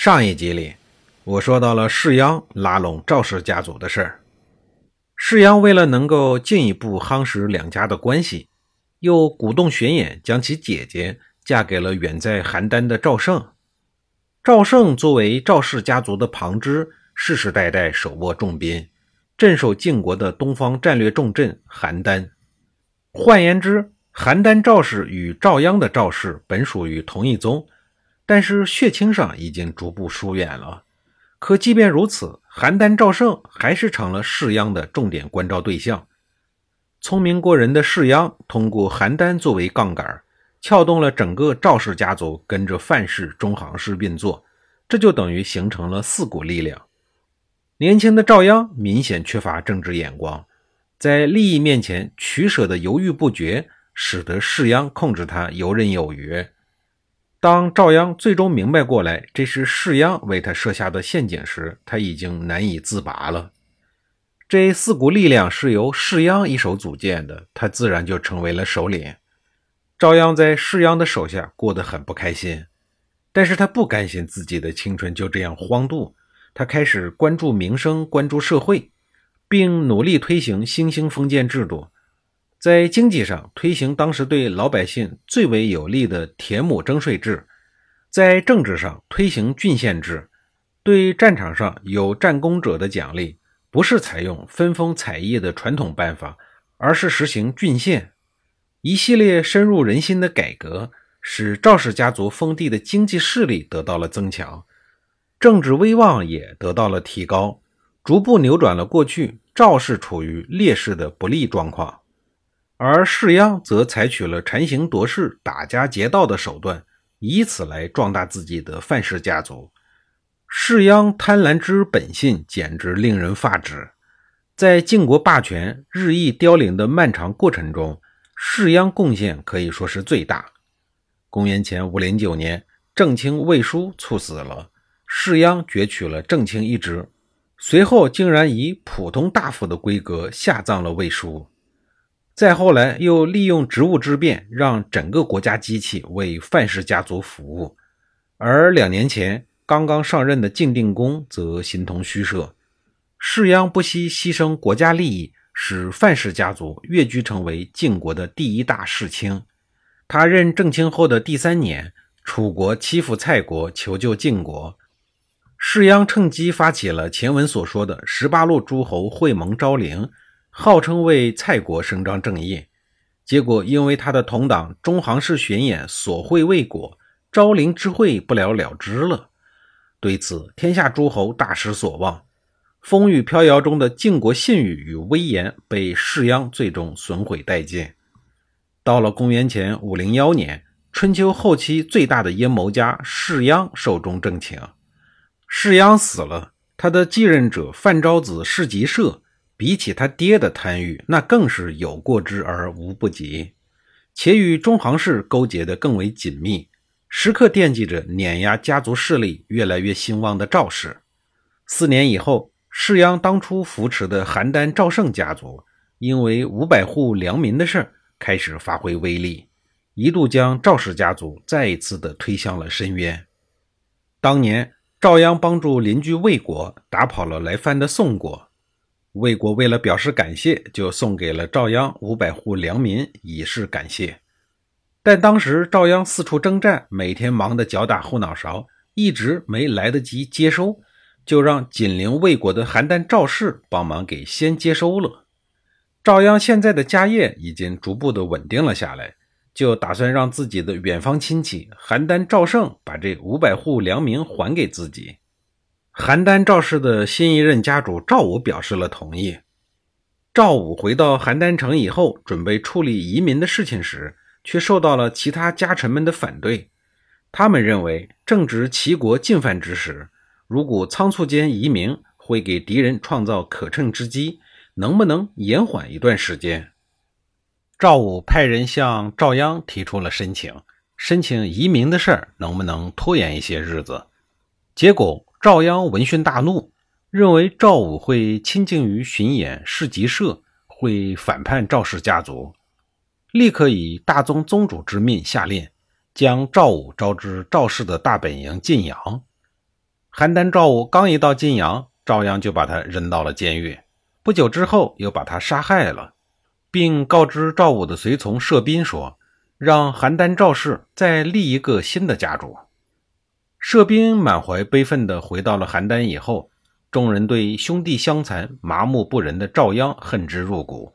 上一集里，我说到了世鞅拉拢赵氏家族的事儿。世鞅为了能够进一步夯实两家的关系，又鼓动玄衍将其姐姐嫁给了远在邯郸的赵胜。赵胜作为赵氏家族的旁支，世世代代手握重兵，镇守晋国的东方战略重镇邯郸。换言之，邯郸赵氏与赵鞅的赵氏本属于同一宗。但是血亲上已经逐步疏远了。可即便如此，邯郸赵胜还是成了世鞅的重点关照对象。聪明过人的世鞅通过邯郸作为杠杆，撬动了整个赵氏家族跟着范氏、中行氏运作，这就等于形成了四股力量。年轻的赵鞅明显缺乏政治眼光，在利益面前取舍的犹豫不决，使得世鞅控制他游刃有余。当赵鞅最终明白过来，这是世鞅为他设下的陷阱时，他已经难以自拔了。这四股力量是由世鞅一手组建的，他自然就成为了首领。赵鞅在世鞅的手下过得很不开心，但是他不甘心自己的青春就这样荒度，他开始关注民生，关注社会，并努力推行新兴封建制度。在经济上推行当时对老百姓最为有利的田亩征税制，在政治上推行郡县制，对战场上有战功者的奖励不是采用分封采邑的传统办法，而是实行郡县。一系列深入人心的改革，使赵氏家族封地的经济势力得到了增强，政治威望也得到了提高，逐步扭转了过去赵氏处于劣势的不利状况。而世鞅则采取了残刑夺势、打家劫道的手段，以此来壮大自己的范氏家族。世鞅贪婪之本性简直令人发指。在晋国霸权日益凋零的漫长过程中，世鞅贡献可以说是最大。公元前五零九年，郑卿魏书猝死了，世鞅攫取了郑卿一职，随后竟然以普通大夫的规格下葬了魏书。再后来，又利用职务之便，让整个国家机器为范氏家族服务。而两年前刚刚上任的晋定公则形同虚设。世鞅不惜牺牲国家利益，使范氏家族跃居成为晋国的第一大世卿。他任正卿后的第三年，楚国欺负蔡国，求救晋国。世鞅趁机发起了前文所说的十八路诸侯会盟昭陵。号称为蔡国伸张正义，结果因为他的同党中行氏玄衍所会未果，昭陵之会不了了之了。对此，天下诸侯大失所望，风雨飘摇中的晋国信誉与威严被世鞅最终损毁殆尽。到了公元前五零幺年，春秋后期最大的阴谋家世鞅寿终正寝。世鞅死了，他的继任者范昭子世吉社。比起他爹的贪欲，那更是有过之而无不及，且与中行氏勾结得更为紧密，时刻惦记着碾压家族势力越来越兴旺的赵氏。四年以后，世鞅当初扶持的邯郸赵胜家族，因为五百户良民的事儿开始发挥威力，一度将赵氏家族再一次的推向了深渊。当年，赵鞅帮助邻居魏国打跑了来犯的宋国。魏国为了表示感谢，就送给了赵鞅五百户良民，以示感谢。但当时赵鞅四处征战，每天忙得脚打后脑勺，一直没来得及接收，就让紧邻魏国的邯郸赵氏帮忙给先接收了。赵鞅现在的家业已经逐步的稳定了下来，就打算让自己的远方亲戚邯郸赵胜把这五百户良民还给自己。邯郸赵氏的新一任家主赵武表示了同意。赵武回到邯郸城以后，准备处理移民的事情时，却受到了其他家臣们的反对。他们认为，正值齐国进犯之时，如果仓促间移民，会给敌人创造可乘之机。能不能延缓一段时间？赵武派人向赵鞅提出了申请，申请移民的事儿能不能拖延一些日子？结果赵鞅闻讯大怒，认为赵武会亲近于荀偃、士吉社，会反叛赵氏家族，立刻以大宗宗主之命下令，将赵武召至赵氏的大本营晋阳。邯郸赵武刚一到晋阳，赵鞅就把他扔到了监狱。不久之后，又把他杀害了，并告知赵武的随从射宾说：“让邯郸赵氏再立一个新的家主。”射宾满怀悲愤地回到了邯郸以后，众人对兄弟相残、麻木不仁的赵鞅恨之入骨。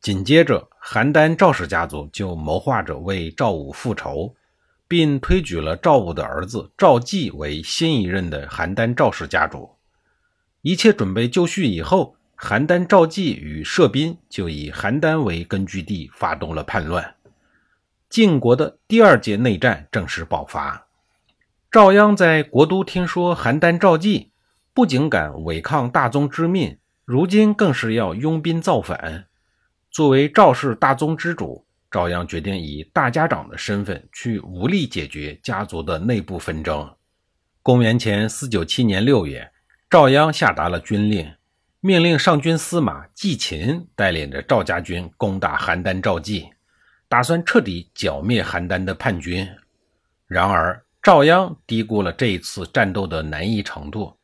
紧接着，邯郸赵氏家族就谋划着为赵武复仇，并推举了赵武的儿子赵季为新一任的邯郸赵氏家主。一切准备就绪以后。邯郸赵季与射宾就以邯郸为根据地发动了叛乱，晋国的第二届内战正式爆发。赵鞅在国都听说邯郸赵季不仅敢违抗大宗之命，如今更是要拥兵造反。作为赵氏大宗之主，赵鞅决定以大家长的身份去武力解决家族的内部纷争。公元前四九七年六月，赵鞅下达了军令。命令上军司马季秦带领着赵家军攻打邯郸赵季，打算彻底剿灭邯郸的叛军。然而，赵鞅低估了这一次战斗的难易程度。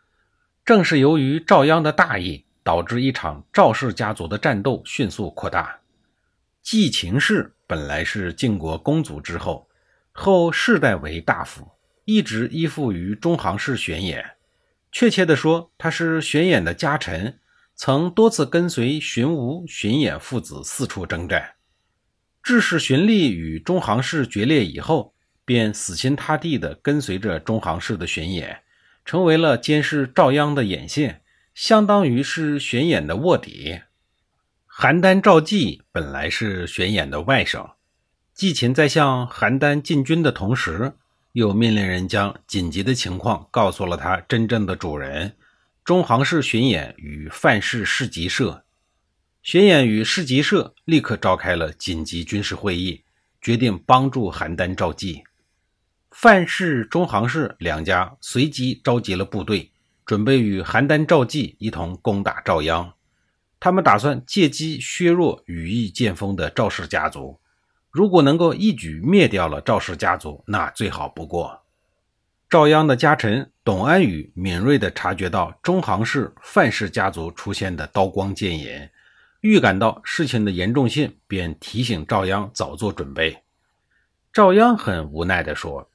正是由于赵鞅的大意，导致一场赵氏家族的战斗迅速扩大。季秦氏本来是晋国公族之后，后世代为大夫，一直依附于中行氏玄衍。确切地说，他是玄衍的家臣。曾多次跟随荀吴、荀偃父子四处征战，致使荀立与中行氏决裂以后，便死心塌地地跟随着中行氏的荀偃，成为了监视赵鞅的眼线，相当于是荀偃的卧底。邯郸赵季本来是荀偃的外甥，季秦在向邯郸进军的同时，又命令人将紧急的情况告诉了他真正的主人。中行氏荀偃与范氏士吉社，荀偃与士吉社立刻召开了紧急军事会议，决定帮助邯郸赵季。范氏、中行氏两家随即召集了部队，准备与邯郸赵季一同攻打赵鞅。他们打算借机削弱羽翼渐丰的赵氏家族，如果能够一举灭掉了赵氏家族，那最好不过。赵鞅的家臣董安宇敏锐地察觉到中行氏、范氏家族出现的刀光剑影，预感到事情的严重性，便提醒赵鞅早做准备。赵鞅很无奈地说：“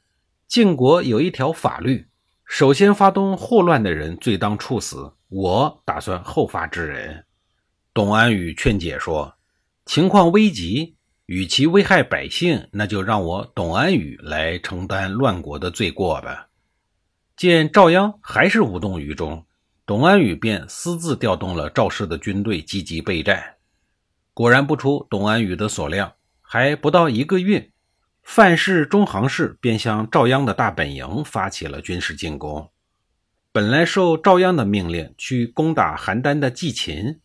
晋国有一条法律，首先发动祸乱的人罪当处死，我打算后发制人。”董安宇劝解说：“情况危急。”与其危害百姓，那就让我董安宇来承担乱国的罪过吧。见赵鞅还是无动于衷，董安宇便私自调动了赵氏的军队，积极备战。果然不出董安宇的所料，还不到一个月，范氏、中行氏便向赵鞅的大本营发起了军事进攻。本来受赵鞅的命令去攻打邯郸的季秦。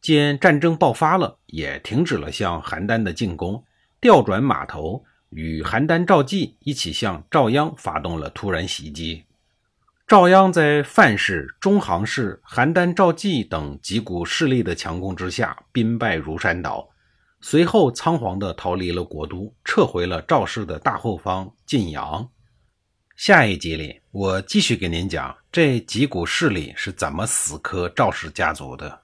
见战争爆发了，也停止了向邯郸的进攻，调转马头，与邯郸赵季一起向赵鞅发动了突然袭击。赵鞅在范氏、中行氏、邯郸赵季等几股势力的强攻之下，兵败如山倒，随后仓皇地逃离了国都，撤回了赵氏的大后方晋阳。下一集里，我继续给您讲这几股势力是怎么死磕赵氏家族的。